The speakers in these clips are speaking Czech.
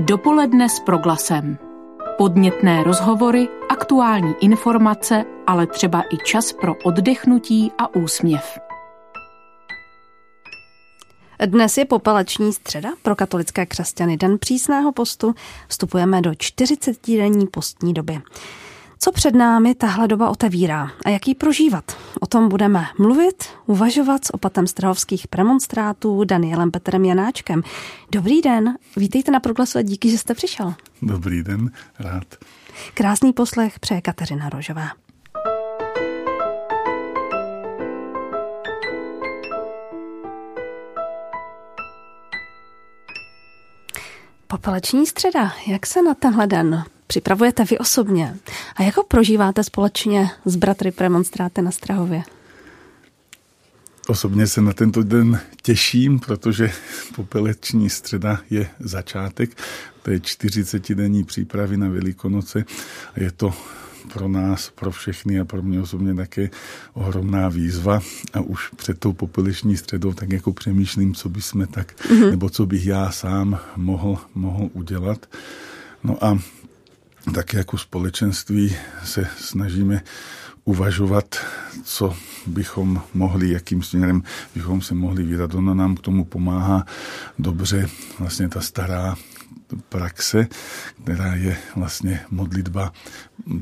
Dopoledne s proglasem. Podnětné rozhovory, aktuální informace, ale třeba i čas pro oddechnutí a úsměv. Dnes je popeleční středa pro katolické křesťany, den přísného postu. Vstupujeme do 40-denní postní doby. Co před námi tahle doba otevírá a jak ji prožívat? O tom budeme mluvit, uvažovat s opatem strahovských premonstrátů Danielem Petrem Janáčkem. Dobrý den, vítejte na proglasu a díky, že jste přišel. Dobrý den, rád. Krásný poslech přeje Kateřina Rožová. Popeleční středa, jak se na tenhle den připravujete vy osobně? A jak ho prožíváte společně s bratry premonstráty na Strahově? Osobně se na tento den těším, protože popeleční středa je začátek té 40-denní přípravy na Velikonoce. Je to pro nás, pro všechny a pro mě osobně také ohromná výzva a už před tou popeleční středou tak jako přemýšlím, co by jsme tak, mm-hmm. nebo co bych já sám mohl, mohl udělat. No a tak jako společenství se snažíme uvažovat, co bychom mohli, jakým směrem bychom se mohli vydat. Ona nám k tomu pomáhá dobře vlastně ta stará praxe, která je vlastně modlitba,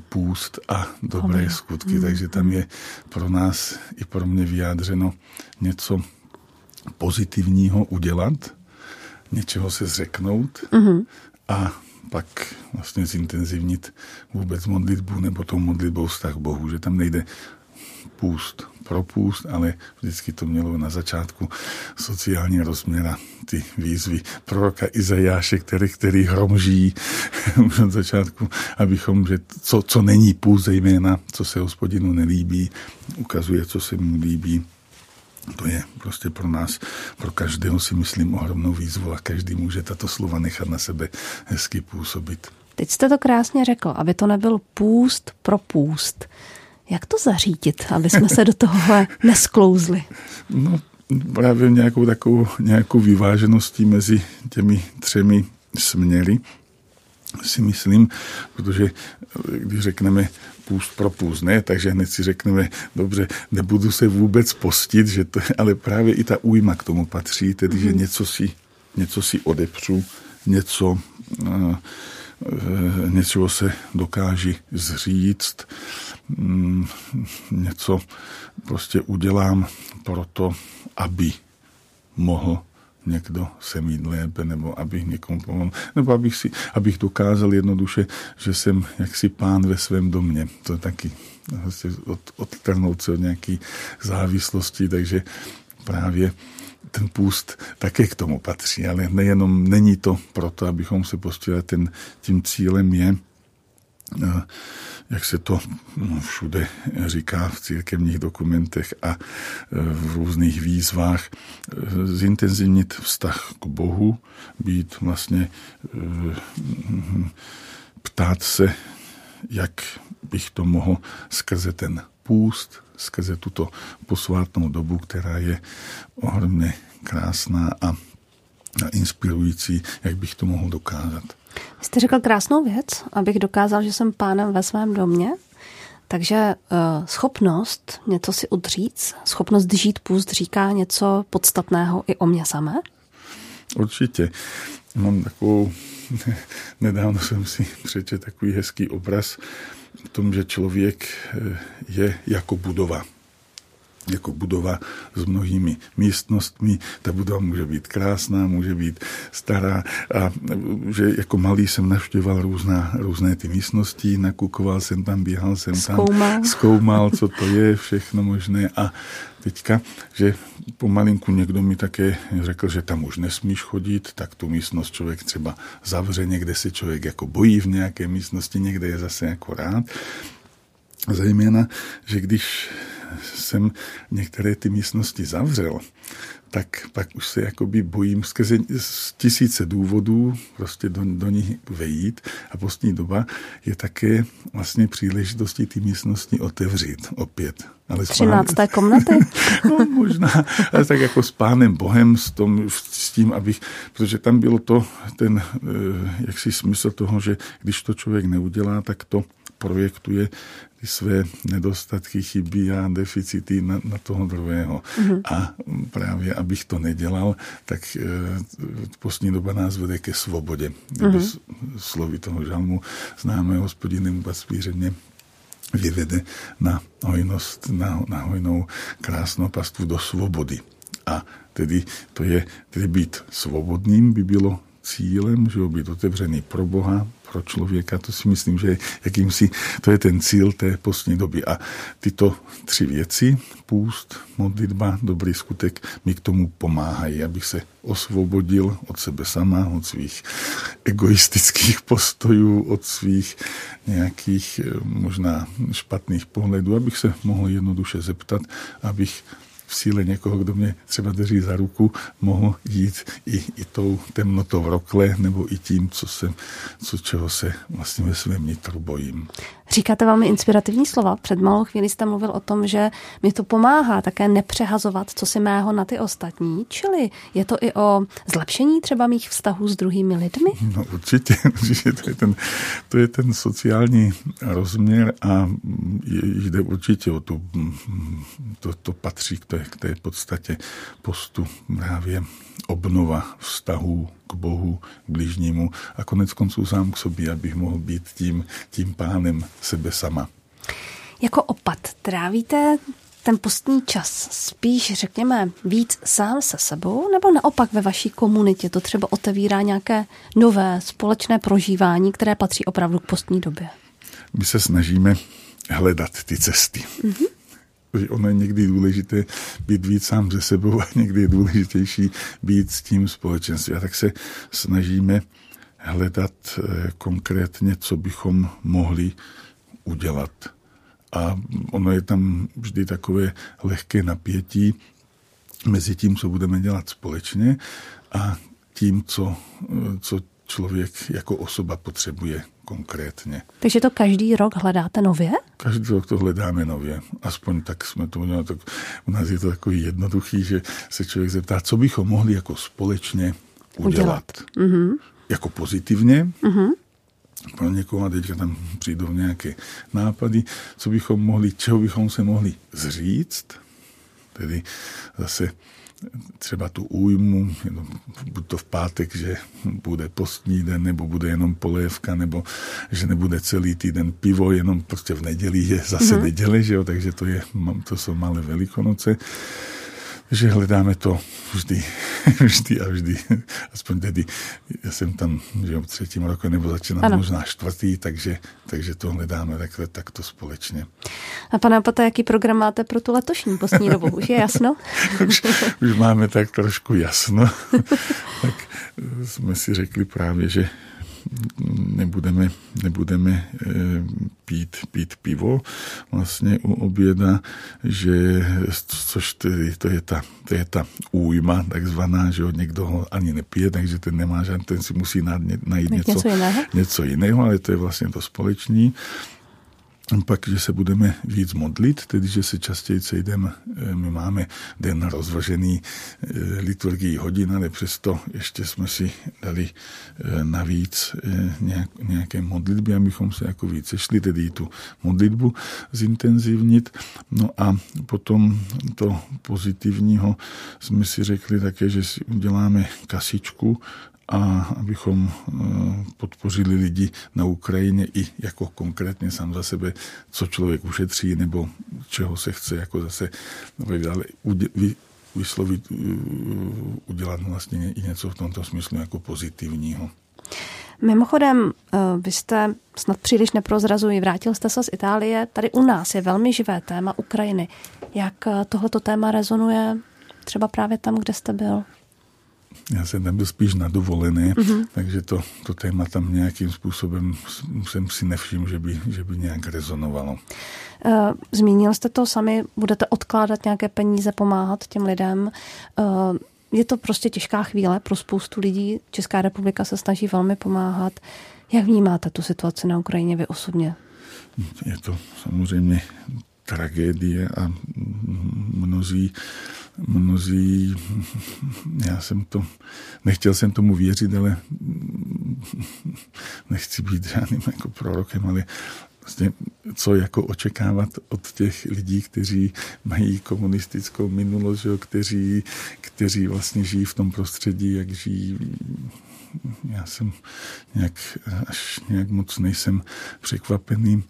půst a dobré Amen. skutky. Mm. Takže tam je pro nás i pro mě vyjádřeno něco pozitivního udělat, něčeho se zřeknout mm. a pak vlastně zintenzivnit vůbec modlitbu nebo tou modlitbou vztah Bohu, že tam nejde půst pro půst, ale vždycky to mělo na začátku sociální rozměra ty výzvy proroka Izajáše, který, který hromží už od začátku, abychom, že co, co není půst, zejména co se hospodinu nelíbí, ukazuje, co se mu líbí, to je prostě pro nás, pro každého si myslím ohromnou výzvu a každý může tato slova nechat na sebe hezky působit. Teď jste to krásně řekl, aby to nebyl půst pro půst. Jak to zařídit, aby jsme se do tohohle nesklouzli? No, právě nějakou takovou nějakou vyvážeností mezi těmi třemi směry si myslím, protože když řekneme půst pro půst, ne, takže hned si řekneme, dobře, nebudu se vůbec postit, že to, ale právě i ta újma k tomu patří, tedy, mm-hmm. že mhm. něco si, něco si odepřu, něco, uh, něčeho se dokáží zříct, um, něco prostě udělám proto, aby mohl někdo se mít lépe, nebo abych někomu pomohl, nebo abych, si, abych dokázal jednoduše, že jsem jaksi pán ve svém domě. To je taky vlastně od, odtrhnout se od nějaké závislosti, takže právě ten půst také k tomu patří, ale nejenom není to proto, abychom se postihli, ten, tím cílem je jak se to no, všude říká v církevních dokumentech a e, v různých výzvách, e, zintenzivnit vztah k Bohu, být vlastně e, ptát se, jak bych to mohl skrze ten půst, skrze tuto posvátnou dobu, která je ohromně krásná a inspirující, jak bych to mohl dokázat. Jste řekl krásnou věc, abych dokázal, že jsem pánem ve svém domě. Takže uh, schopnost něco si udříct, schopnost žít půst říká něco podstatného i o mě samé? Určitě. Mám takovou, nedávno jsem si přečetl takový hezký obraz v tom, že člověk eh, je jako budova jako budova s mnohými místnostmi. Ta budova může být krásná, může být stará a že jako malý jsem navštěvoval různá, různé ty místnosti, nakukoval jsem tam, běhal jsem zkoumal. tam, zkoumal, co to je, všechno možné a teďka, že pomalinku někdo mi také řekl, že tam už nesmíš chodit, tak tu místnost člověk třeba zavře, někde se člověk jako bojí v nějaké místnosti, někde je zase jako rád. Zejména, že když jsem některé ty místnosti zavřel, tak pak už se jakoby bojím skrze z tisíce důvodů prostě do, do nich vejít a postní doba je také vlastně příležitostí ty místnosti otevřít opět. Ale 13. Pánem, komnaty? no možná, ale tak jako s pánem Bohem, s, tom, s tím, abych, protože tam bylo to, ten eh, jaksi smysl toho, že když to člověk neudělá, tak to projektuje ty své nedostatky, chyby a deficity na, na toho druhého. Mm-hmm. A právě, abych to nedělal, tak e, postní doba nás vede ke svobodě. Mm-hmm. Slovy toho žalmu známe hospodinem paspířeně vyvede na hojnost, na, na hojnou krásnou pastvu do svobody. A tedy to je, tedy být svobodným by bylo cílem, že být otevřený pro Boha, pro člověka, to si myslím, že jakýmsi, to je ten cíl té postní doby. A tyto tři věci, půst, modlitba, dobrý skutek, mi k tomu pomáhají, abych se osvobodil od sebe sama, od svých egoistických postojů, od svých nějakých eh, možná špatných pohledů, abych se mohl jednoduše zeptat, abych v síle někoho, kdo mě třeba drží za ruku, mohu jít i, i tou temnotou v rokle nebo i tím, co se, co, čeho se vlastně ve svém nitru bojím. Říkáte velmi inspirativní slova. Před malou chvíli jste mluvil o tom, že mi to pomáhá také nepřehazovat, co si mého na ty ostatní. Čili je to i o zlepšení třeba mých vztahů s druhými lidmi? No určitě, určitě to je ten, to je ten sociální rozměr a jde určitě o tu, to, to patří k té, k té podstatě postu právě obnova vztahů k Bohu, k bližnímu a konec konců sám k sobě, abych mohl být tím, tím pánem sebe sama. Jako opat trávíte ten postní čas spíš, řekněme, víc sám se sebou, nebo naopak ve vaší komunitě to třeba otevírá nějaké nové společné prožívání, které patří opravdu k postní době? My se snažíme hledat ty cesty. Mm-hmm protože ono je někdy důležité být víc sám ze sebou a někdy je důležitější být s tím společenstvím. A tak se snažíme hledat eh, konkrétně, co bychom mohli udělat. A ono je tam vždy takové lehké napětí mezi tím, co budeme dělat společně a tím, co, eh, co člověk jako osoba potřebuje konkrétně. Takže to každý rok hledáte nově? Každý rok to hledáme nově. Aspoň tak jsme to udělali. Tak u nás je to takový jednoduchý, že se člověk zeptá, co bychom mohli jako společně udělat. udělat. Mm-hmm. Jako pozitivně, mm-hmm. pro někoho a teďka tam přijdou nějaké nápady, co bychom mohli, čeho bychom se mohli zříct, tedy zase třeba tu újmu, buď to v pátek, že bude postní den, nebo bude jenom polévka, nebo že nebude celý týden pivo, jenom prostě v neděli je zase mm-hmm. neděle, že jo, takže to, je, to jsou malé velikonoce že hledáme to vždy, vždy a vždy. Aspoň tedy, já jsem tam že v třetím roku nebo začínám ano. možná čtvrtý, takže, takže to hledáme takhle takto společně. A pane Apata, jaký program máte pro tu letošní postní dobu? Už je jasno? už, už máme tak trošku jasno. tak jsme si řekli právě, že nebudeme, nebudeme eh, pít, pít pivo vlastně u oběda, že, což tedy, to je ta, to je ta újma takzvaná, že někdo ho ani nepije, takže ten nemá žádný, ten si musí najít něco, něco, jiného? něco jiného, ale to je vlastně to společný pak, že se budeme víc modlit, tedy že se častěji sejdeme, eh, my máme den rozvržený eh, liturgii hodin, ale přesto ještě jsme si dali eh, navíc nějaké modlitby, abychom se jako víc sešli, tedy tu modlitbu zintenzivnit. No a potom to pozitivního jsme si řekli také, že si uděláme kasičku a abychom eh, podpořili lidi na Ukrajině i jako konkrétně sám za sebe, co člověk ušetří nebo čeho se chce jako zase vyslovit, eh, udělat vlastně i něco v tomto smyslu jako pozitivního. Mimochodem, eh, vy jste snad příliš neprozrazují, vrátil jste se z Itálie. Tady u nás je velmi živé téma Ukrajiny. Jak tohleto téma rezonuje třeba právě tam, kde jste byl? Já jsem tam byl spíš na dovolené, mm-hmm. takže to, to téma tam nějakým způsobem jsem si nevšiml, že by, že by nějak rezonovalo. Eh, zmínil jste to sami, budete odkládat nějaké peníze, pomáhat těm lidem. Eh, je to prostě těžká chvíle pro spoustu lidí. Česká republika se snaží velmi pomáhat. Jak vnímáte tu situaci na Ukrajině vy osobně? Je to samozřejmě tragédie a mnozí, mnozí, já jsem to, nechtěl jsem tomu věřit, ale nechci být žádným jako prorokem, ale vlastně co jako očekávat od těch lidí, kteří mají komunistickou minulost, že, kteří, kteří vlastně žijí v tom prostředí, jak žijí. Já jsem nějak, až nějak moc nejsem překvapený,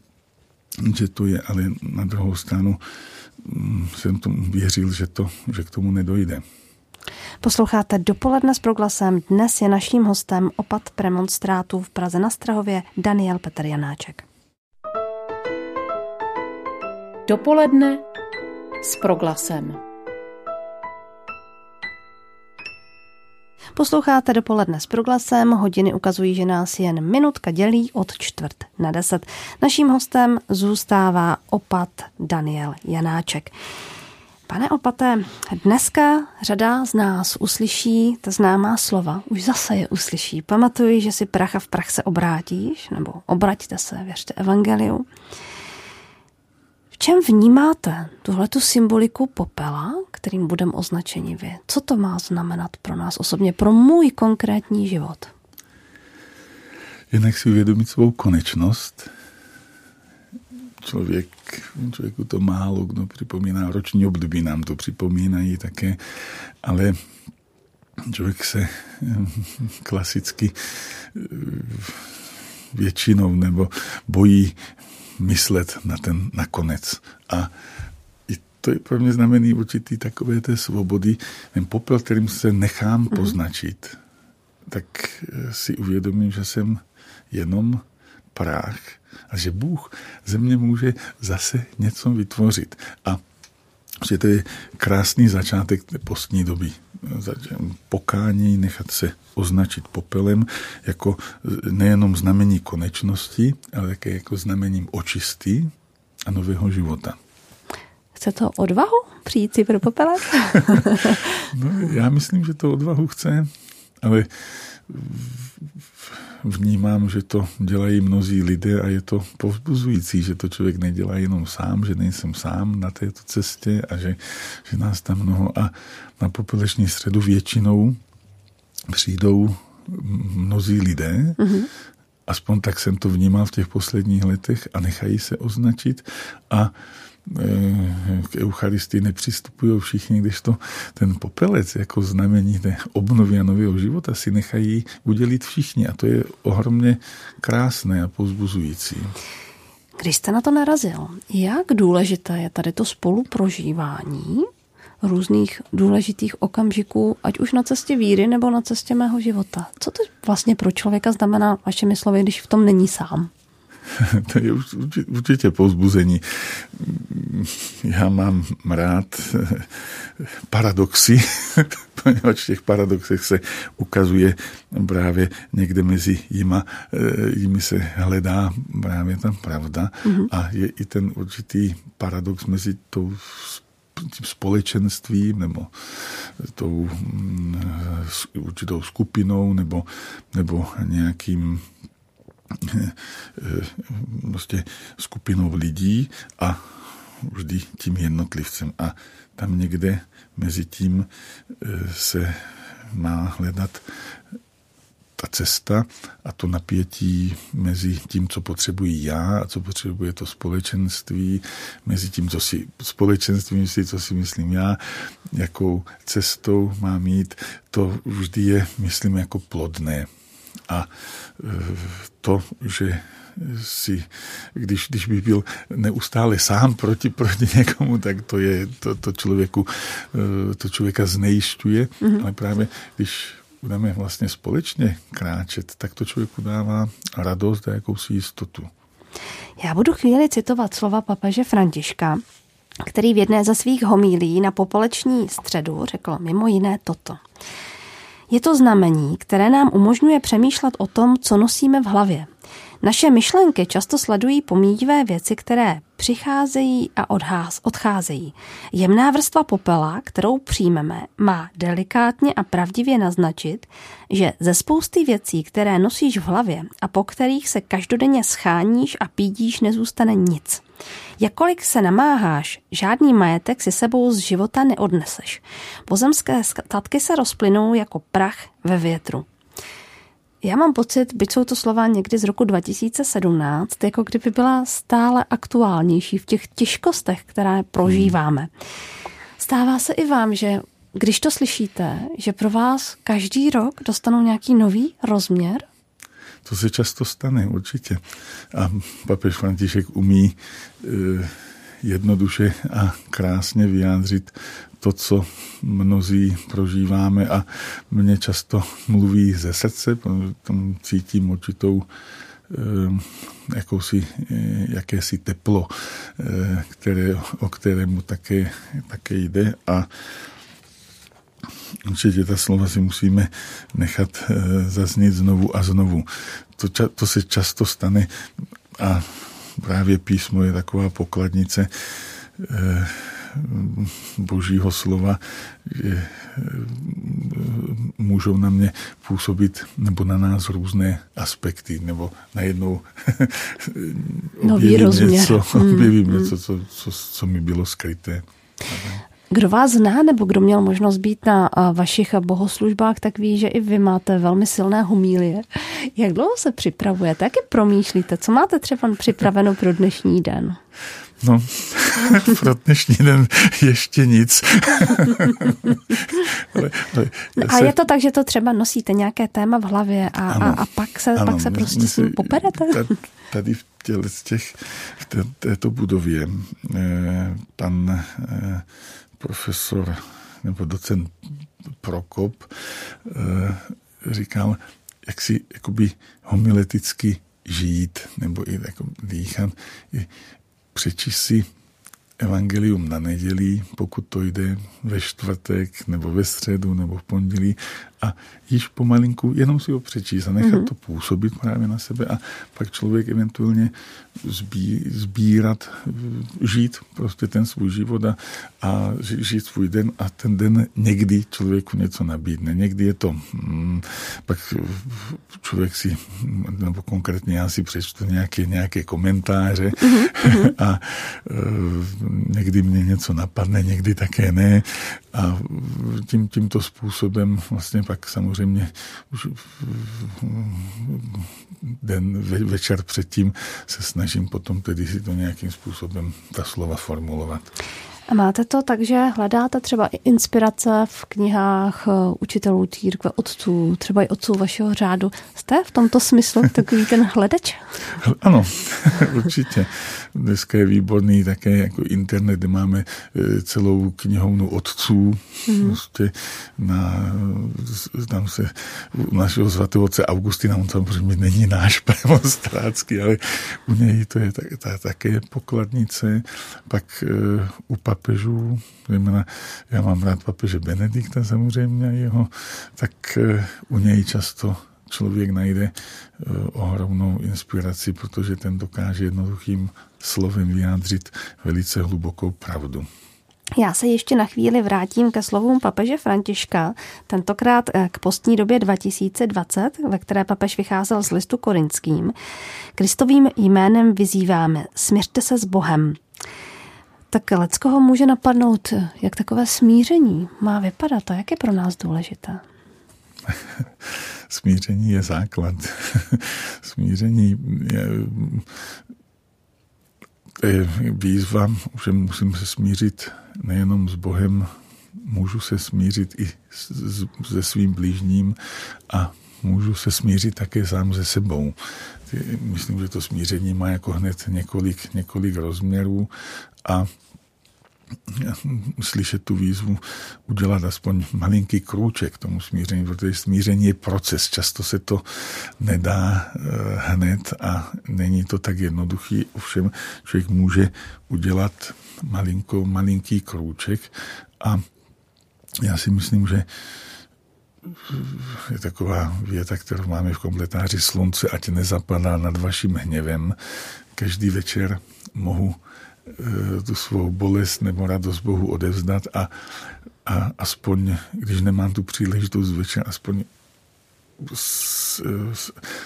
že to je, ale na druhou stranu mm, jsem tomu věřil, že, to, že k tomu nedojde. Posloucháte dopoledne s proglasem. Dnes je naším hostem opat premonstrátů v Praze na Strahově Daniel Petr Janáček. Dopoledne s proglasem. Posloucháte dopoledne s proglasem, hodiny ukazují, že nás jen minutka dělí od čtvrt na deset. Naším hostem zůstává opat Daniel Janáček. Pane opate, dneska řada z nás uslyší ta známá slova, už zase je uslyší. Pamatuji, že si pracha v prach se obrátíš, nebo obraťte se, věřte evangeliu. V čem vnímáte tuhletu symboliku popela, kterým budeme označeni vy? Co to má znamenat pro nás osobně, pro můj konkrétní život? Jednak si uvědomit svou konečnost. Člověk, člověku to málo kdo připomíná, roční období nám to připomínají také, ale člověk se klasicky eh, většinou nebo bojí myslet na ten nakonec. A i to je pro mě znamený určitý takové té svobody. Ten popel, kterým se nechám mm-hmm. poznačit, tak eh, si uvědomím, že jsem jenom prach a že Bůh ze mě může zase něco vytvořit. A že to je krásný začátek postní doby. Pokání, nechat se označit popelem jako nejenom znamení konečnosti, ale také jako znamením očistý a nového života. Chce to odvahu přijít si pro popelem? no, já myslím, že to odvahu chce, ale vnímám, že to dělají mnozí lidé a je to povzbuzující, že to člověk nedělá jenom sám, že nejsem sám na této cestě a že, že nás tam mnoho a na popeleční středu většinou přijdou mnozí lidé, mm-hmm. aspoň tak jsem to vnímal v těch posledních letech a nechají se označit a k Eucharistii nepřistupují všichni, když to ten popelec jako znamení té obnovy a nového života si nechají udělit všichni a to je ohromně krásné a pozbuzující. Když jste na to narazil, jak důležité je tady to spoluprožívání různých důležitých okamžiků, ať už na cestě víry nebo na cestě mého života? Co to vlastně pro člověka znamená, vašimi slovy, když v tom není sám? to je určitě pozbuzení. Já mám rád paradoxy, poněvadž v těch paradoxech se ukazuje právě někde mezi jima, eh, jimi se hledá právě ta pravda mm-hmm. a je i ten určitý paradox mezi tou tím společenstvím nebo tou mm, určitou skupinou nebo, nebo nějakým prostě skupinou lidí a vždy tím jednotlivcem. A tam někde mezi tím eh, se má hledat ta cesta a to napětí mezi tím, co potřebuji já a co potřebuje to společenství, mezi tím, co si společenství myslí, co si myslím já, jakou cestou má mít, to vždy je, myslím, jako plodné. A e, to, že si, když, když by byl neustále sám proti, proti někomu, tak to je, to, to člověku, e, to člověka znejišťuje, mm-hmm. ale právě když budeme vlastně společně kráčet, tak to člověku dává radost a jakousi jistotu. Já budu chvíli citovat slova papeže Františka, který v jedné ze svých homílí na popoleční středu řekl mimo jiné toto. Je to znamení, které nám umožňuje přemýšlet o tom, co nosíme v hlavě. Naše myšlenky často sledují pomíjivé věci, které přicházejí a odház, odcházejí. Jemná vrstva popela, kterou přijmeme, má delikátně a pravdivě naznačit, že ze spousty věcí, které nosíš v hlavě a po kterých se každodenně scháníš a pídíš, nezůstane nic. Jakolik se namáháš, žádný majetek si sebou z života neodneseš. Pozemské statky se rozplynou jako prach ve větru. Já mám pocit, byť jsou to slova někdy z roku 2017, jako kdyby byla stále aktuálnější v těch těžkostech, které prožíváme. Stává se i vám, že když to slyšíte, že pro vás každý rok dostanou nějaký nový rozměr? To se často stane, určitě. A papež František umí e, jednoduše a krásně vyjádřit to, co mnozí prožíváme a mě často mluví ze srdce, tam cítím určitou eh, jakousi, eh, jakési teplo, které, o kterému také, také jde a určitě ta slova si musíme nechat zaznít znovu a znovu. To, to se často stane a právě písmo je taková pokladnice božího slova, že eh, můžou na mě působit nebo na nás různé aspekty, nebo najednou objevím něco, hmm, objevím hmm. něco co, co, co mi bylo skryté. Kdo vás zná nebo kdo měl možnost být na vašich bohoslužbách, tak ví, že i vy máte velmi silné homílie. Jak dlouho se připravujete? Jak je promýšlíte? Co máte třeba připraveno pro dnešní den? No, pro dnešní den ještě nic. ale, ale a je to tak, že to třeba nosíte nějaké téma v hlavě a, ano, a, a pak se, ano, pak se prostě s tím poperete? Tady v těle z těch, v té, této budově eh, pan eh, profesor nebo docent Prokop eh, říkal, jak si jakoby homileticky žít nebo i jako dýchat, přečíst si evangelium na neděli, pokud to jde ve čtvrtek, nebo ve středu, nebo v pondělí a již pomalinku jenom si ho přečíst a nechat mm-hmm. to působit právě na sebe a pak člověk eventuálně zbí, sbírat, žít prostě ten svůj život a, a žít svůj den a ten den někdy člověku něco nabídne. Někdy je to, hm, pak člověk si, nebo konkrétně já si přečtu nějaké, nějaké komentáře mm-hmm. a někdy mě něco napadne, někdy také ne a tím, tímto způsobem vlastně pak samozřejmě už den, večer předtím se snažím potom tedy si to nějakým způsobem ta slova formulovat. A máte to tak, že hledáte třeba i inspirace v knihách eh, učitelů církve, otců, třeba i otců vašeho řádu. Jste v tomto smyslu takový ten hledač? Ano, určitě. Dneska je výborný také jako internet, kde máme eh, celou knihovnu otců. Mm. Prostě na, tam se u našeho svatého otce Augustina, on samozřejmě není náš premonstrátský, ale u něj to je tak, tak, také pokladnice. Pak uh, u papežů, zejména já mám rád papeže Benedikta samozřejmě jeho, tak eh, u něj často člověk najde eh, ohromnou inspiraci, protože ten dokáže jednoduchým slovem vyjádřit velice hlubokou pravdu. Já se ještě na chvíli vrátím ke slovům papeže Františka, tentokrát eh, k postní době 2020, ve které papež vycházel z listu korinským. Kristovým jménem vyzýváme, směřte se s Bohem. Tak Leckoho může napadnout, jak takové smíření má vypadat a jak je pro nás důležité? smíření je základ. smíření je, je výzva, že musím se smířit nejenom s Bohem, můžu se smířit i se svým blížním a můžu se smířit také sám se sebou. Myslím, že to smíření má jako hned několik, několik rozměrů a slyšet tu výzvu udělat aspoň malinký krůček k tomu smíření, protože smíření je proces. Často se to nedá eh, hned a není to tak jednoduchý. Ovšem člověk může udělat malinko, malinký krůček a já si myslím, že je taková věta, kterou máme v kompletáři slunce, ať nezapadá nad vaším hněvem. Každý večer mohu tu svou bolest nebo radost Bohu odevzdat a, a aspoň, když nemám tu příležitost večer, aspoň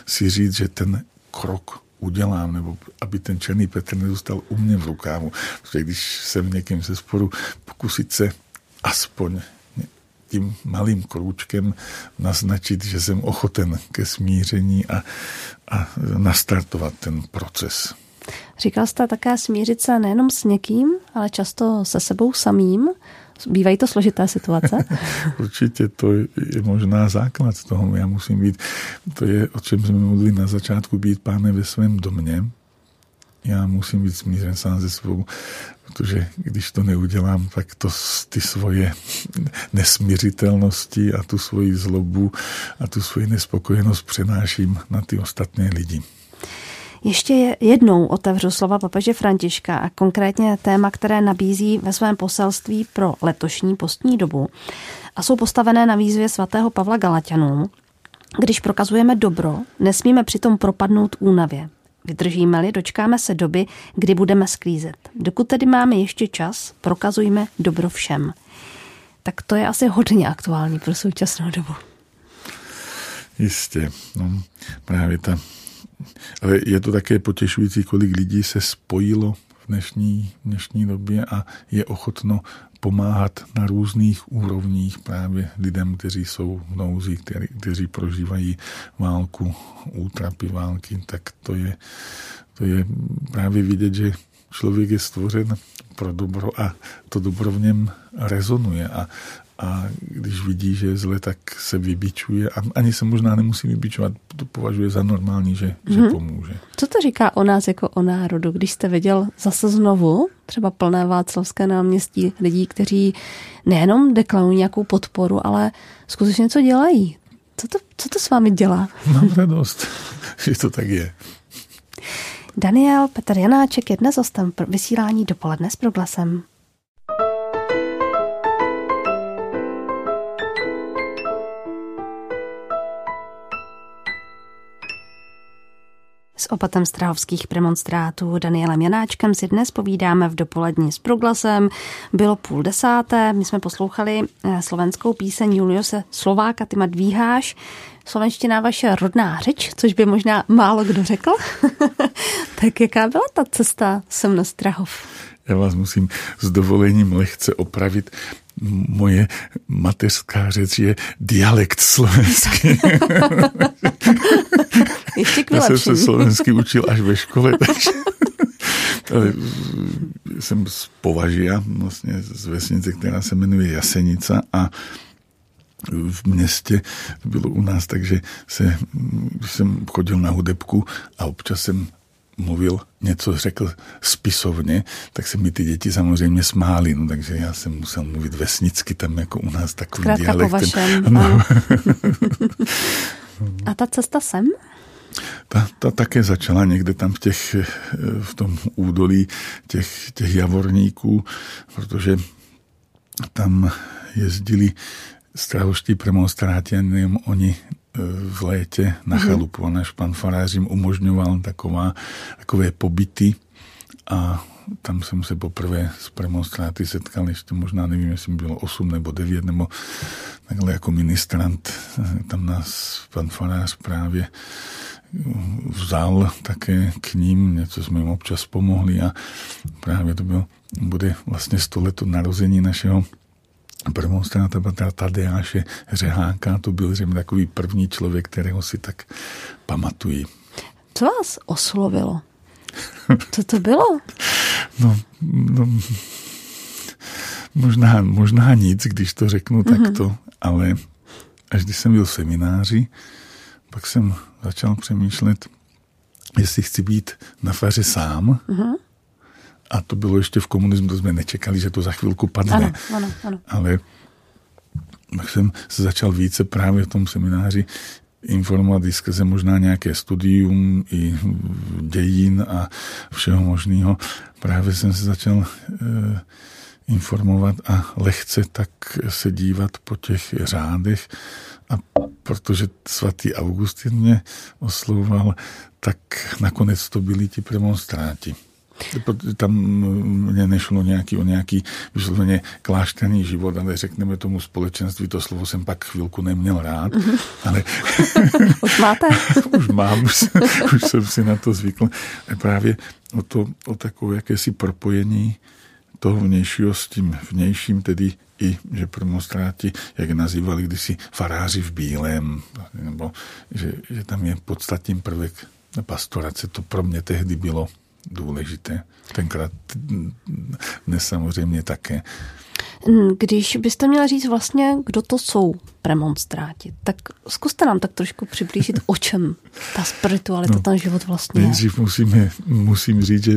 si říct, že ten krok udělám, nebo aby ten černý Petr nezůstal u mě v rukávu. Protože když jsem někým se sporu, pokusit se aspoň tím malým krůčkem naznačit, že jsem ochoten ke smíření a, a nastartovat ten proces. Říkal jste také smířit se nejenom s někým, ale často se sebou samým. Bývají to složité situace? Určitě to je možná základ toho. Já musím být, to je, o čem jsme mluvili na začátku, být pánem ve svém domě. Já musím být smířen sám ze svou, protože když to neudělám, tak to ty svoje nesmířitelnosti a tu svoji zlobu a tu svoji nespokojenost přenáším na ty ostatní lidi. Ještě jednou otevřu slova papeže Františka a konkrétně téma, které nabízí ve svém poselství pro letošní postní dobu a jsou postavené na výzvě svatého Pavla Galatianů. Když prokazujeme dobro, nesmíme přitom propadnout únavě. Vydržíme-li, dočkáme se doby, kdy budeme sklízet. Dokud tedy máme ještě čas, prokazujme dobro všem. Tak to je asi hodně aktuální pro současnou dobu. Jistě. No, právě ta ale je to také potěšující, kolik lidí se spojilo v dnešní, dnešní době a je ochotno pomáhat na různých úrovních právě lidem, kteří jsou v nouzi, kteří, kteří prožívají válku, útrapy války, tak to je, to je právě vidět, že člověk je stvořen pro dobro a to dobro v něm rezonuje. A, a když vidí, že je zle, tak se vybičuje a ani se možná nemusí vybičovat, to považuje za normální, že, hmm. že mhm. pomůže. Co to říká o nás jako o národu, když jste viděl zase znovu třeba plné Václavské náměstí lidí, kteří nejenom deklarují nějakou podporu, ale skutečně co dělají? Co to, co to s vámi dělá? Mám radost, že to tak je. Daniel Petr Janáček je dnes hostem vysílání dopoledne s proglasem. S opatem strahovských premonstrátů Danielem Janáčkem si dnes povídáme v dopolední s proglasem. Bylo půl desáté, my jsme poslouchali eh, slovenskou píseň Juliose Slováka, ty dvíháš. Slovenština vaše rodná řeč, což by možná málo kdo řekl. tak jaká byla ta cesta sem na Strahov? Já vás musím s dovolením lehce opravit moje mateřská řeč je dialekt slovenský. Ještě k Já jsem se slovensky učil až ve škole, takže jsem z Považia, vlastně z vesnice, která se jmenuje Jasenica a v městě, to bylo u nás, takže se, když jsem chodil na hudebku a občas jsem mluvil, něco řekl spisovně, tak se mi ty děti samozřejmě smály, no, takže já jsem musel mluvit vesnicky, tam jako u nás takový Zkrátka dialektem. Po vašem, no. A ta cesta sem? Ta, ta také začala někde tam v, těch, v tom údolí těch, těch javorníků, protože tam jezdili strahoští premonstráti, jenom oni v létě na mm-hmm. chalupu. A náš pan farář jim umožňoval taková, takové pobyty a tam jsem se poprvé s premonstráty setkal, ještě možná nevím, jestli bylo 8 nebo 9, nebo takhle jako ministrant. Tam nás pan farář právě vzal také k ním, něco jsme jim občas pomohli a právě to bylo, bude vlastně 100 let od narození našeho Premonstráta bratra Tadeáše Řeháka, to byl že takový první člověk, kterého si tak pamatují. Co vás oslovilo? Co to bylo? No, no možná, možná nic, když to řeknu mm-hmm. takto, ale až když jsem byl v semináři, pak jsem začal přemýšlet, jestli chci být na faře sám, mm-hmm a to bylo ještě v komunismu, to jsme nečekali, že to za chvilku padne. Ano, ano, ano. Ale tak jsem se začal více právě v tom semináři informovat i skrze možná nějaké studium i dějin a všeho možného. Právě jsem se začal e, informovat a lehce tak se dívat po těch řádech. A protože svatý Augustin mě oslovoval, tak nakonec to byli ti premonstráti. Tam mě nešlo nějaký, o nějaký vysloveně klášterní život, ale řekneme tomu společenství, to slovo jsem pak chvilku neměl rád. Mm-hmm. Ale už máte? už mám, už, už jsem si na to zvykl. Právě o, to, o takové jakési propojení toho vnějšího s tím vnějším, tedy i, že premonstráti, jak nazývali kdysi faráři v bílém, nebo že, že tam je podstatním prvek pastorace, to pro mě tehdy bylo důležité. Tenkrát dnes samozřejmě také. Když byste měla říct vlastně, kdo to jsou premonstráti, tak zkuste nám tak trošku přiblížit, o čem ta spiritualita, no, ten život vlastně Nejdřív musíme, musím říct, že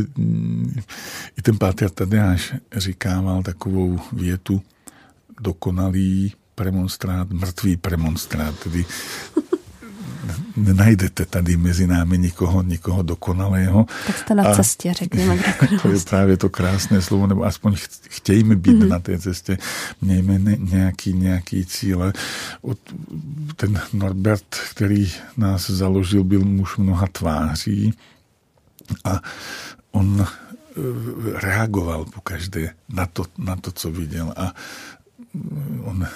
i ten páter Tadeáš říkával takovou větu, dokonalý premonstrát, mrtvý premonstrát, tedy nenajdete tady mezi námi nikoho, nikoho dokonalého. Tak jste na a cestě, řekněme. To je právě to krásné slovo, nebo aspoň chtějme být mm-hmm. na té cestě, mějme ne, nějaký, nějaký cíle. Ten Norbert, který nás založil, byl muž mnoha tváří a on eh, reagoval po každé na to, na to, co viděl a on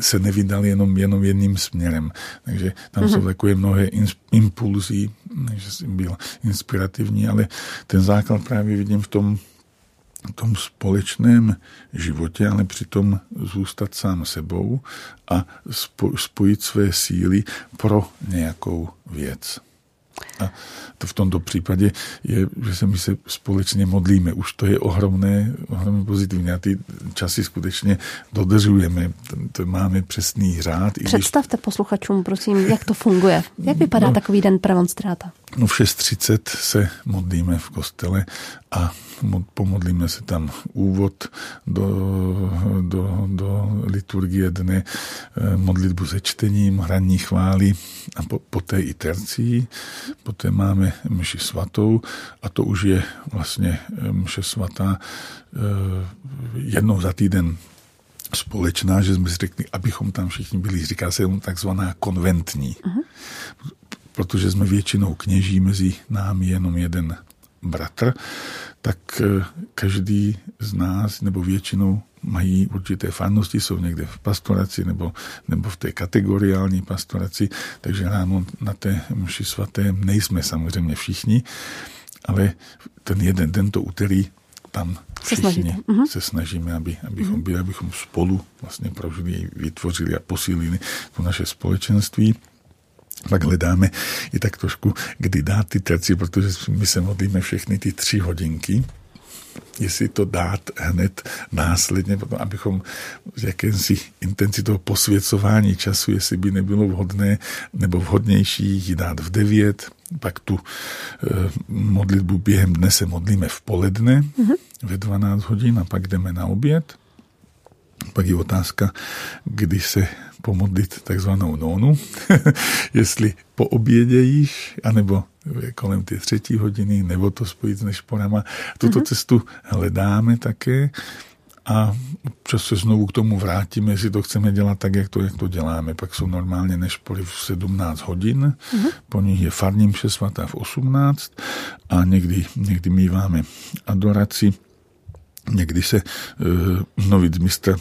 se nevydal jenom, jenom jedním směrem. Takže tam mm-hmm. jsou mhm. takové mnohé impulzy, že jsem byl inspirativní, ale ten základ právě vidím v tom, v tom společném životě, ale přitom zůstat sám sebou a spojit své síly pro nějakou věc. A to v tomto případě je, že se my se společně modlíme. Už to je ohromné, ohromné pozitivní a ty časy skutečně dodržujeme. To máme přesný řád. Představte když... posluchačům, prosím, jak to funguje. Jak vypadá no, takový den premonstráta? No v 6.30 se modlíme v kostele a pomodlíme se tam úvod do, do, do liturgie dne, eh, modlitbu se čtením, hraní chvály a po, poté i tercí. Poté máme mši svatou a to už je vlastně eh, mše svatá eh, jednou za týden společná, že jsme si řekli, abychom tam všichni byli, říká se mu takzvaná konventní. Uh-huh. Protože jsme většinou kněží, mezi námi jenom jeden bratr, tak eh, každý z nás, nebo většinou mají určité farnosti, jsou někde v pastoraci nebo, nebo v té kategoriální pastoraci, takže ráno na té mši svaté nejsme samozřejmě všichni, ale ten jeden, tento úterý tam všichni se, uh-huh. se snažíme, aby, abychom byli, abychom spolu vlastně prožili, vytvořili a posílili to naše společenství pak hledáme i tak trošku, kdy dát ty terci, protože my se modlíme všechny ty tři hodinky, jestli to dát hned následně, potom, abychom s jakémsi intenzitou posvěcování času, jestli by nebylo vhodné nebo vhodnější ji dát v devět, pak tu e, modlitbu během dne se modlíme v poledne mm-hmm. ve 12 hodin a pak jdeme na oběd. Pak je otázka, kdy se pomodlit takzvanou nonu, jestli po obědě již, anebo kolem té třetí hodiny, nebo to spojit s nešporama. Tuto mm-hmm. cestu hledáme také a občas se znovu k tomu vrátíme, jestli to chceme dělat tak, jak to, jak to děláme. Pak jsou normálně nešpory v 17 hodin, mm-hmm. po nich je farním svatá v 18 a někdy, někdy míváme adoraci Někdy se uh, novic mistr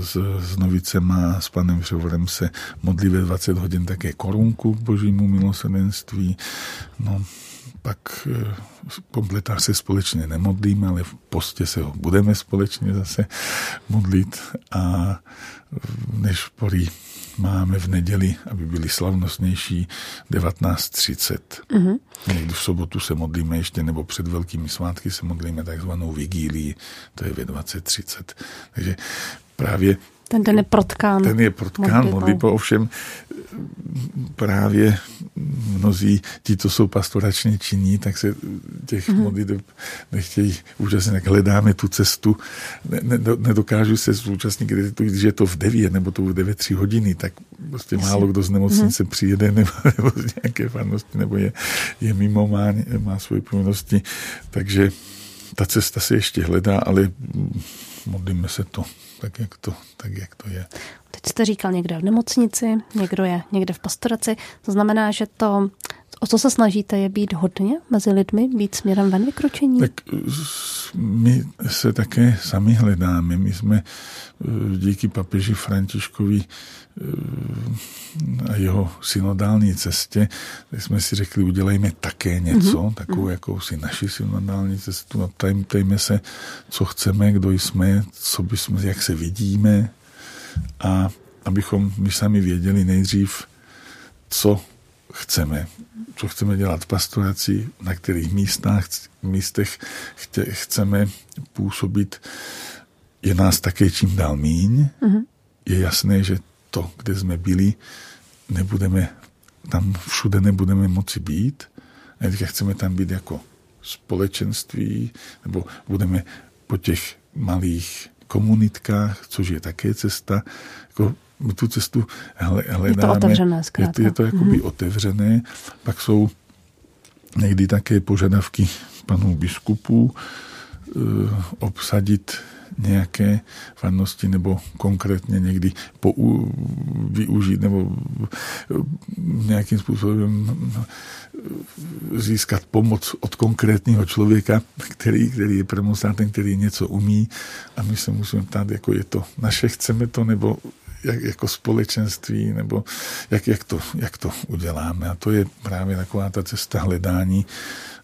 s, s novicem a s panem Šovorem se modlí ve 20 hodin také korunku k božímu milosrdenství. No, pak kompletář se společně nemodlíme, ale v postě se ho budeme společně zase modlit a než porý máme v neděli, aby byli slavnostnější, 19.30. Mm-hmm. Někdy v sobotu se modlíme ještě, nebo před velkými svátky se modlíme takzvanou vigílii, to je ve 20.30. Takže právě ten den je protkán. Ten je protkán modlitbou, ovšem právě mnozí, ti, co jsou pastoračně činní, tak se těch mm-hmm. modliteb nechtějí účastnit, tak hledáme tu cestu. Ne, ne, nedokážu se zúčastnit, když je to v 9 nebo to v 9 3 hodiny, tak prostě Jasně. málo kdo z nemocnice mm-hmm. přijede nebo, nebo z nějaké farnosti, nebo je, je mimo, má, má svoje povinnosti. Takže ta cesta se ještě hledá, ale modlíme se to tak, jak to, tak, jak to je. Teď jste říkal někde v nemocnici, někdo je někde v pastoraci. To znamená, že to, o co se snažíte, je být hodně mezi lidmi, být směrem ven vykročení? Tak my se také sami hledáme. My jsme eh, díky papeži Františkovi eh, a jeho synodální cestě, tak jsme si řekli, udělejme také něco, mm-hmm. takovou jakousi naši synodální cestu a ptajme se, co chceme, kdo jsme, co bychom, jak se vidíme a abychom my sami věděli nejdřív, co chceme, co chceme dělat v pastoraci, na kterých místách, místech chtě, chceme působit, je nás také čím dál míň. Mm-hmm. Je jasné, že to, kde jsme byli, nebudeme, tam všude nebudeme moci být. A teďka chceme tam být jako společenství, nebo budeme po těch malých komunitkách, což je také cesta, jako my tu cestu hledáme. Je to otevřené Je to, je to jakoby mm-hmm. otevřené. Pak jsou někdy také požadavky panů biskupů e, obsadit nějaké farnosti nebo konkrétně někdy pou, využít nebo nějakým způsobem získat pomoc od konkrétního člověka, který, který je premonstrátem, který něco umí a my se musíme ptát, jako je to naše, chceme to, nebo jak, jako společenství, nebo jak, jak, to, jak to uděláme. A to je právě taková ta cesta hledání,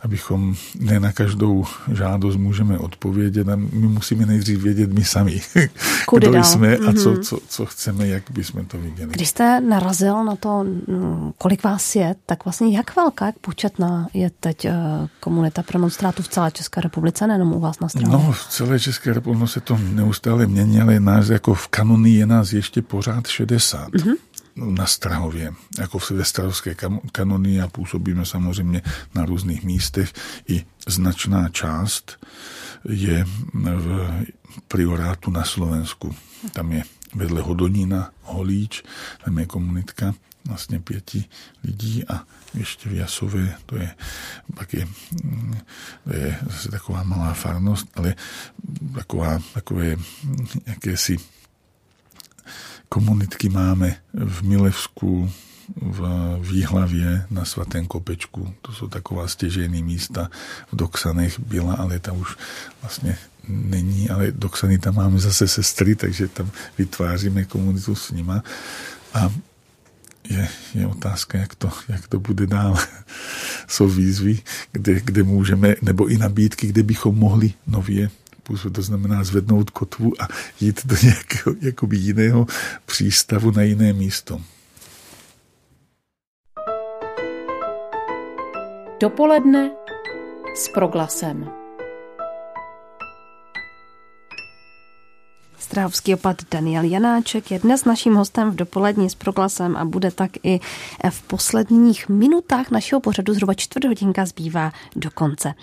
abychom ne na každou žádost můžeme odpovědět a my musíme nejdřív vědět my sami, Kudy kdo dál? jsme a co, mhm. co, co chceme, jak bychom to viděli. Když jste narazil na to, mm, kolik vás je, tak vlastně jak velká, jak početná je teď eh, komunita premonstrátů v celé České republice, nejenom u vás na straně? No, v celé České republice se to neustále mění, ale nás jako v kanony je nás ještě pořád 60. Mm-hmm na Strahově, jako v Silvestrovské kanony a působíme samozřejmě na různých místech. I značná část je v priorátu na Slovensku. Tam je vedle Hodonína Holíč, tam je komunitka vlastně pěti lidí a ještě v Jasově, to je, pak je, to je zase taková malá farnost, ale taková, takové jakési Komunitky máme v Milevsku, v Výhlavě na Svatém Kopečku. To jsou taková stěžejný místa. V Doksanech byla, ale ta už vlastně není, ale Doksany tam máme zase sestry, takže tam vytváříme komunitu s nima. A je, je otázka, jak to, jak to bude dál. Jsou výzvy, kde, kde můžeme, nebo i nabídky, kde bychom mohli nově způsob, to znamená zvednout kotvu a jít do nějakého jakoby jiného přístavu na jiné místo. Dopoledne s proglasem. Strahovský opat Daniel Janáček je dnes naším hostem v dopolední s proglasem a bude tak i v posledních minutách našeho pořadu zhruba čtvrt hodinka zbývá do konce.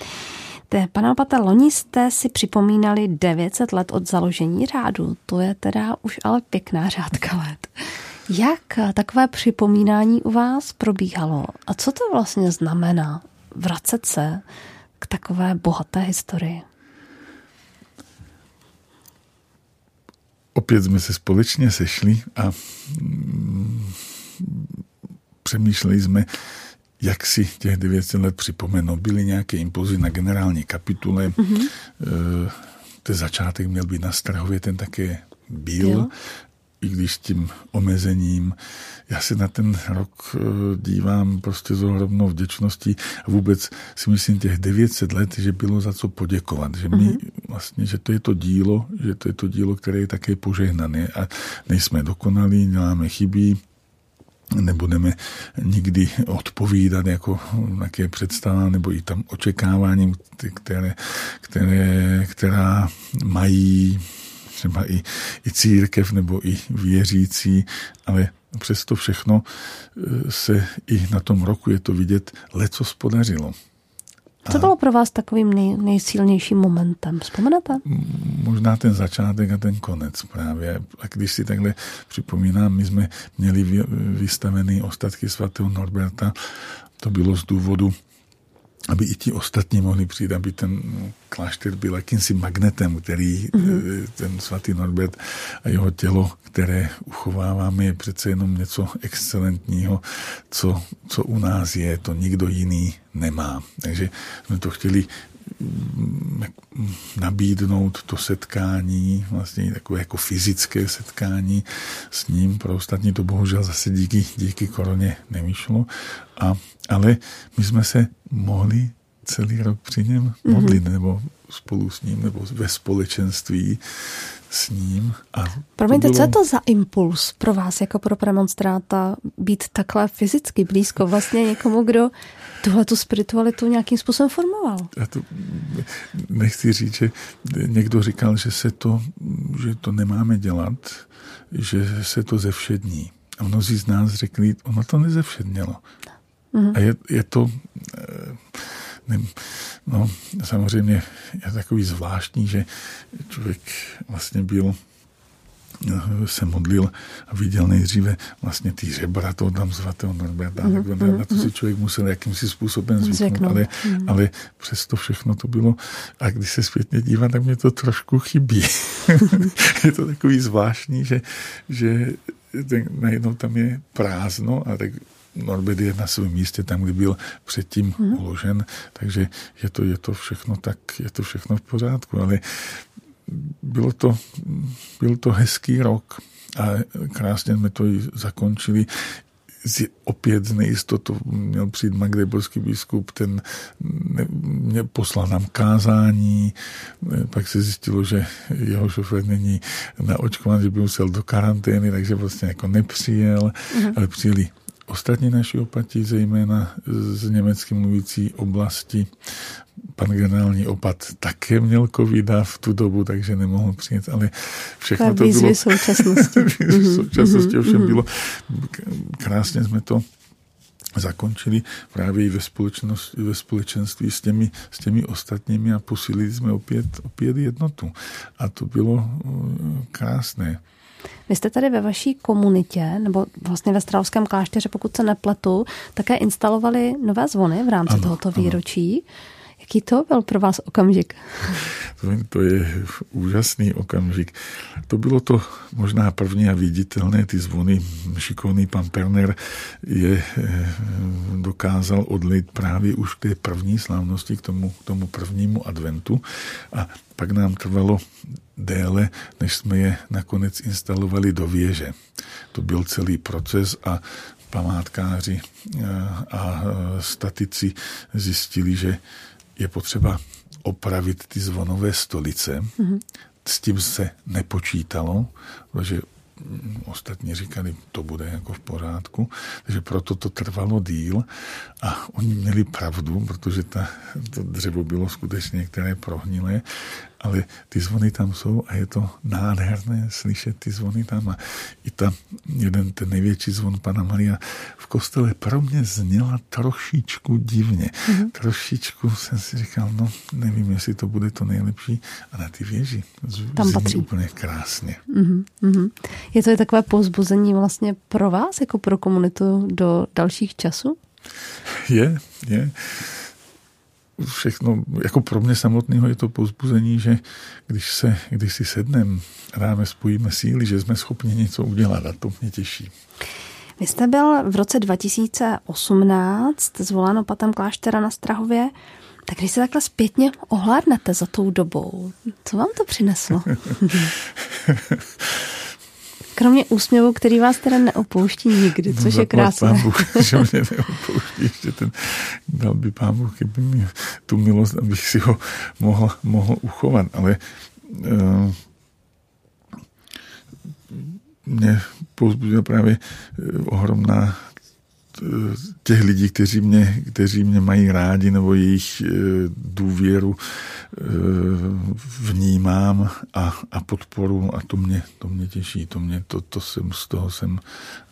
Te, pane opata, loni jste si připomínali 900 let od založení řádu. To je teda už ale pěkná řádka let. Jak takové připomínání u vás probíhalo? A co to vlastně znamená vracet se k takové bohaté historii? Opět jsme se společně sešli a mm, přemýšleli jsme, jak si těch 900 let připomenu. Byly nějaké impulzy na generální kapitule. Mm-hmm. Ten začátek měl být na Strahově, ten také byl. Jo. I když s tím omezením. Já se na ten rok eh, dívám prostě s ohromnou vděčností a vůbec si myslím těch 900 let, že bylo za co poděkovat. Že, my, mm-hmm. vlastně, že to je to dílo, že to je to dílo, které je také požehnané a nejsme dokonalí, děláme chyby, nebudeme nikdy odpovídat jako nějaké představa nebo i tam očekávání, které, které, která mají třeba i, i církev nebo i věřící, ale přesto všechno e, se i na tom roku je to vidět, leco spodařilo. Co bylo pro vás takovým nej, nejsilnějším momentem? Vzpomenete? Možná ten začátek a ten konec právě. A když si takhle připomínám, my jsme měli vystavený ostatky svatého Norberta. To bylo z důvodu aby i ti ostatní mohli přijít, aby ten klášter byl jakýmsi magnetem, který mm-hmm. ten svatý Norbert a jeho tělo, které uchováváme, je přece jenom něco excelentního, co, co u nás je, to nikdo jiný nemá. Takže jsme to chtěli nabídnout to setkání, vlastně takové jako fyzické setkání s ním. Pro ostatní to bohužel zase díky, díky koroně nevyšlo. A, ale my jsme se mohli celý rok při něm modlit, mm-hmm. nebo spolu s ním, nebo ve společenství s ním. A Promiňte, bylo... co je to za impuls pro vás jako pro premonstráta být takhle fyzicky blízko vlastně někomu, kdo tuhle tu spiritualitu nějakým způsobem formoval? Já to nechci říct, že někdo říkal, že se to, že to nemáme dělat, že se to zevšední. A mnozí z nás řekli, ono to nezevšednělo. Mm-hmm. A je, je to... Eh, No, samozřejmě je takový zvláštní, že člověk vlastně byl se modlil a viděl nejdříve vlastně ty řebra toho tam svatého Norberta. Mm-hmm. Na, na to si mhm. člověk musel jakýmsi způsobem zvyknout, ale, mm. ale přesto všechno to bylo. A když se zpětně dívám, tak mě to trošku chybí. je to takový zvláštní, že, že ten, najednou tam je prázdno a tak Norbert je na svém místě tam, kde byl předtím hmm. uložen, takže je to, je to všechno tak, je to všechno v pořádku, ale bylo to, byl to hezký rok a krásně jsme to i zakončili opět z nejistotu měl přijít Magdeburský biskup, ten mě poslal nám kázání, pak se zjistilo, že jeho šofér není naočkován, že by musel do karantény, takže vlastně jako nepřijel, uh-huh. ale přijeli Ostatní naši opatí, zejména z německy mluvící oblasti, pan generální opat také měl covid v tu dobu, takže nemohl přijet, ale všechno to bylo... současnosti. výzvy mhm, současnosti mhm, ovšem mhm. bylo, krásně jsme to zakončili právě i ve, ve společenství s těmi, s těmi ostatními a posílili jsme opět, opět jednotu. A to bylo uh, krásné. Vy jste tady ve vaší komunitě, nebo vlastně ve Strahovském klášteře, pokud se nepletu, také instalovali nové zvony v rámci ano, tohoto výročí. Ano. Jaký to byl pro vás okamžik? To je úžasný okamžik. To bylo to možná první a viditelné, ty zvony. Šikovný pan Perner je eh, dokázal odlit právě už k té první slávnosti, k tomu, k tomu prvnímu adventu a pak nám trvalo déle, než jsme je nakonec instalovali do věže. To byl celý proces a památkáři eh, a eh, statici zjistili, že je potřeba opravit ty zvonové stolice. Mm-hmm. S tím se nepočítalo, protože ostatní říkali, to bude jako v pořádku, takže proto to trvalo díl. A oni měli pravdu, protože ta, to dřevo bylo skutečně některé prohnilé ale ty zvony tam jsou a je to nádherné slyšet ty zvony tam. A i ta, jeden ten největší zvon Pana Maria v kostele pro mě zněla trošičku divně. Mm-hmm. Trošičku jsem si říkal, no nevím, jestli to bude to nejlepší. A na ty věži tam patří. úplně krásně. Mm-hmm. Je to je takové povzbuzení vlastně pro vás, jako pro komunitu do dalších časů? Je, je všechno, jako pro mě samotného je to pozbuzení, že když, se, když si sedneme, ráme, spojíme síly, že jsme schopni něco udělat a to mě těší. Vy jste byl v roce 2018 zvolán opatem kláštera na Strahově. Tak když se takhle zpětně ohlédnete za tou dobou, co vám to přineslo? Kromě úsměvu, který vás teda neopouští nikdy, což je krásné. Pán Bůh, že mě neopouští ještě ten, dal by pán Bůh, kdyby mi tu milost, abych si ho mohl, mohl uchovat, ale uh, mě pozbudila právě uh, ohromná těch lidí, kteří mě, kteří mě mají rádi nebo jejich eh, důvěru eh, vnímám a, a podporu a to mě, to mě těší, to mě, to, to jsem, z toho jsem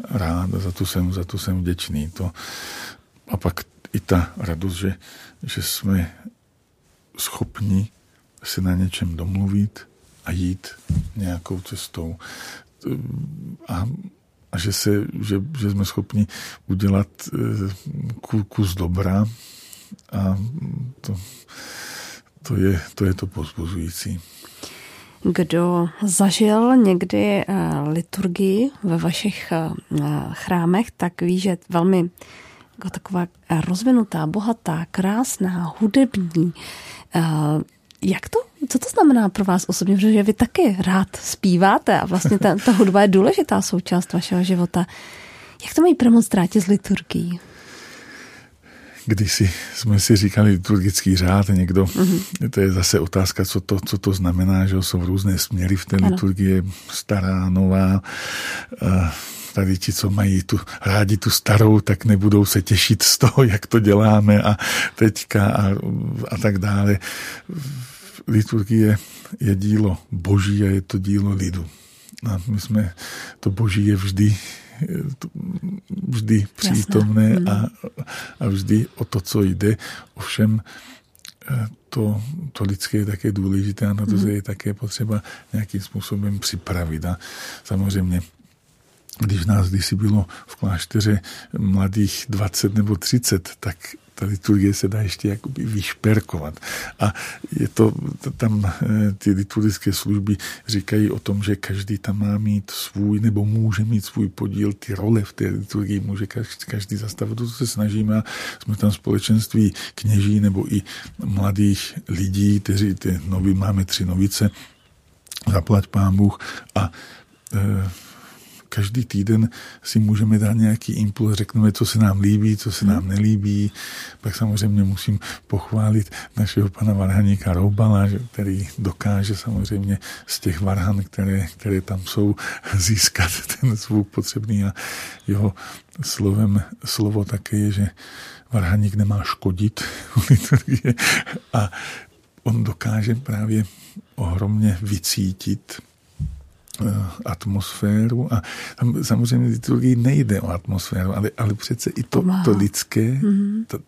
rád a za to jsem, za to jsem vděčný. To, a pak i ta radost, že, že jsme schopni se na něčem domluvit a jít nějakou cestou. A a že, se, že, že jsme schopni udělat eh, kus dobra a to, to, je, to je to pozbuzující. Kdo zažil někdy eh, liturgii ve vašich eh, chrámech, tak ví, že velmi jako taková rozvinutá, bohatá, krásná, hudební. Jak to, co to znamená pro vás osobně, protože vy taky rád zpíváte a vlastně ta, ta hudba je důležitá součást vašeho života. Jak to mají premonstráti z liturgií? Když si, jsme si říkali liturgický řád, někdo, mm-hmm. to je zase otázka, co to, co to znamená, že jsou různé směry v té ano. liturgii, stará, nová. Tady ti, co mají tu, rádi tu starou, tak nebudou se těšit z toho, jak to děláme a teďka a, a tak dále. Liturgie je dílo boží a je to dílo lidu. A my jsme, to boží je vždy vždy přítomné hmm. a, a vždy o to, co jde. Ovšem eh, to, to lidské je také důležité a na to hmm. se je také potřeba nějakým způsobem připravit. A samozřejmě když nás kdysi bylo v klášteře mladých 20 nebo 30, tak ta liturgie se dá ještě jakoby vyšperkovat. A je to, tam eh, ty liturgické služby říkají o tom, že každý tam má mít svůj, nebo může mít svůj podíl, ty role v té liturgii může každý zastavit. To se snažíme a jsme tam společenství kněží nebo i mladých lidí, kteří ty nový, máme tři novice, zaplať pán Bůh a e, každý týden si můžeme dát nějaký impuls, řekneme, co se nám líbí, co se nám nelíbí. Pak samozřejmě musím pochválit našeho pana Varhaníka Roubala, který dokáže samozřejmě z těch varhan, které, které tam jsou, získat ten zvuk potřebný. A jeho slovem, slovo také je, že varhaník nemá škodit. A on dokáže právě ohromně vycítit atmosféru a tam samozřejmě liturgii nejde o atmosféru, ale, ale přece i to, to lidské, mm-hmm. to,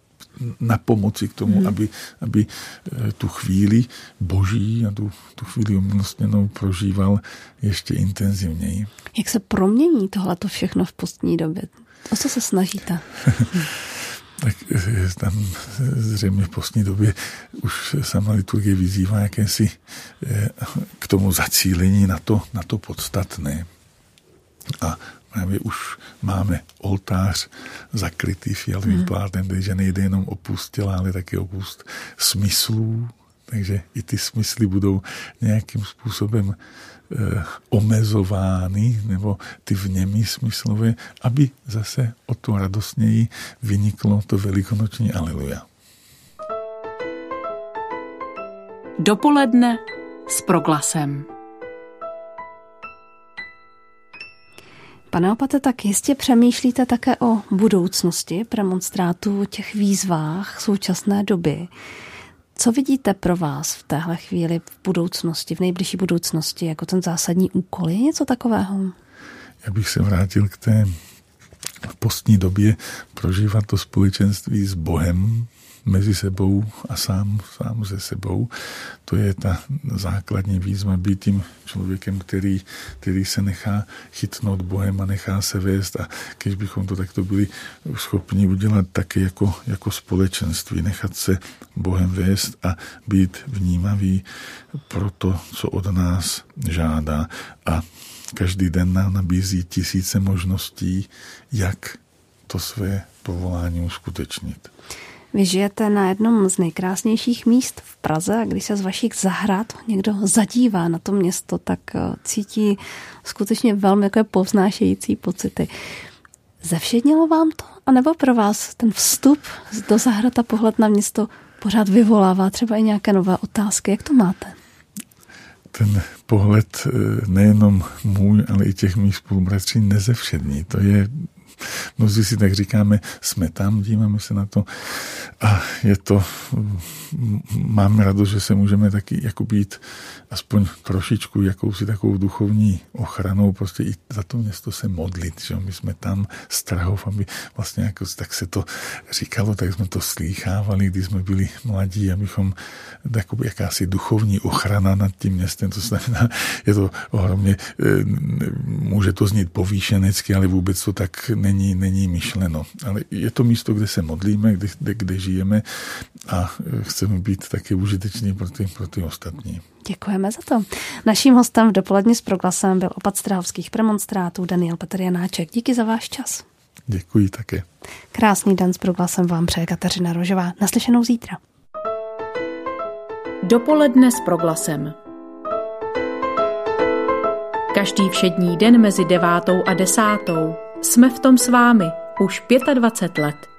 na pomoci k tomu, mm-hmm. aby, aby eh, tu chvíli boží a tu, tu chvíli umilostněnou prožíval ještě intenzivněji. Jak se promění tohleto všechno v postní době? O co se snažíte? tak tam zřejmě v postní době už sama liturgie vyzývá jakési eh, k tomu zacílení na to, na to podstatné. A právě už máme oltář zakrytý fialovým hmm. plátem, takže nejde jenom o pust těla, ale také o pust smyslů, takže i ty smysly budou nějakým způsobem Eh, omezovány, nebo ty vněmy smyslové, aby zase o to radostněji vyniklo to velikonoční aleluja. Dopoledne s proglasem. Pane opate, tak jistě přemýšlíte také o budoucnosti premonstrátů, těch výzvách současné doby. Co vidíte pro vás v téhle chvíli v budoucnosti, v nejbližší budoucnosti, jako ten zásadní úkol? Je něco takového? Já bych se vrátil k té postní době prožívat to společenství s Bohem, mezi sebou a sám, sám ze sebou. To je ta základní výzva být tím člověkem, který, který se nechá chytnout Bohem a nechá se vést a když bychom to takto byli schopni udělat také jako, jako společenství, nechat se Bohem vést a být vnímavý pro to, co od nás žádá a každý den nám nabízí tisíce možností, jak to své povolání uskutečnit. Vy žijete na jednom z nejkrásnějších míst v Praze a když se z vašich zahrad někdo zadívá na to město, tak eh, cítí skutečně velmi jako povznášející pocity. Zevšednilo vám to? A nebo pro vás ten vstup do zahrad a pohled na město pořád vyvolává třeba i nějaké nové otázky? Jak to máte? ten pohled eh, nejenom můj, ale i těch mých spolubratří nezevšední. To je Mnozí si tak říkáme, jsme tam, díváme se na to. A je to, máme radost, že se můžeme taky jako být aspoň trošičku jakousi takovou duchovní ochranou, prostě i za to město se modlit, že my jsme tam z Trahov, aby vlastně jako, tak se to říkalo, tak jsme to slýchávali, když jsme byli mladí, abychom jakoby jakási duchovní ochrana nad tím městem, to znamená, je to ohromně, eh, může to znít povýšenecky, ale vůbec to tak není, není myšleno. Ale je to místo, kde se modlíme, kde, kde, kde žijeme a chceme být také užiteční pro ty, pro ty ostatní. Děkujeme za to. Naším hostem v dopoledni s proglasem byl opat strahovských premonstrátů Daniel Petr Janáček. Díky za váš čas. Děkuji také. Krásný den s proglasem vám přeje Kateřina Rožová. Naslyšenou zítra. Dopoledne s proglasem. Každý všední den mezi devátou a desátou jsme v tom s vámi už 25 let.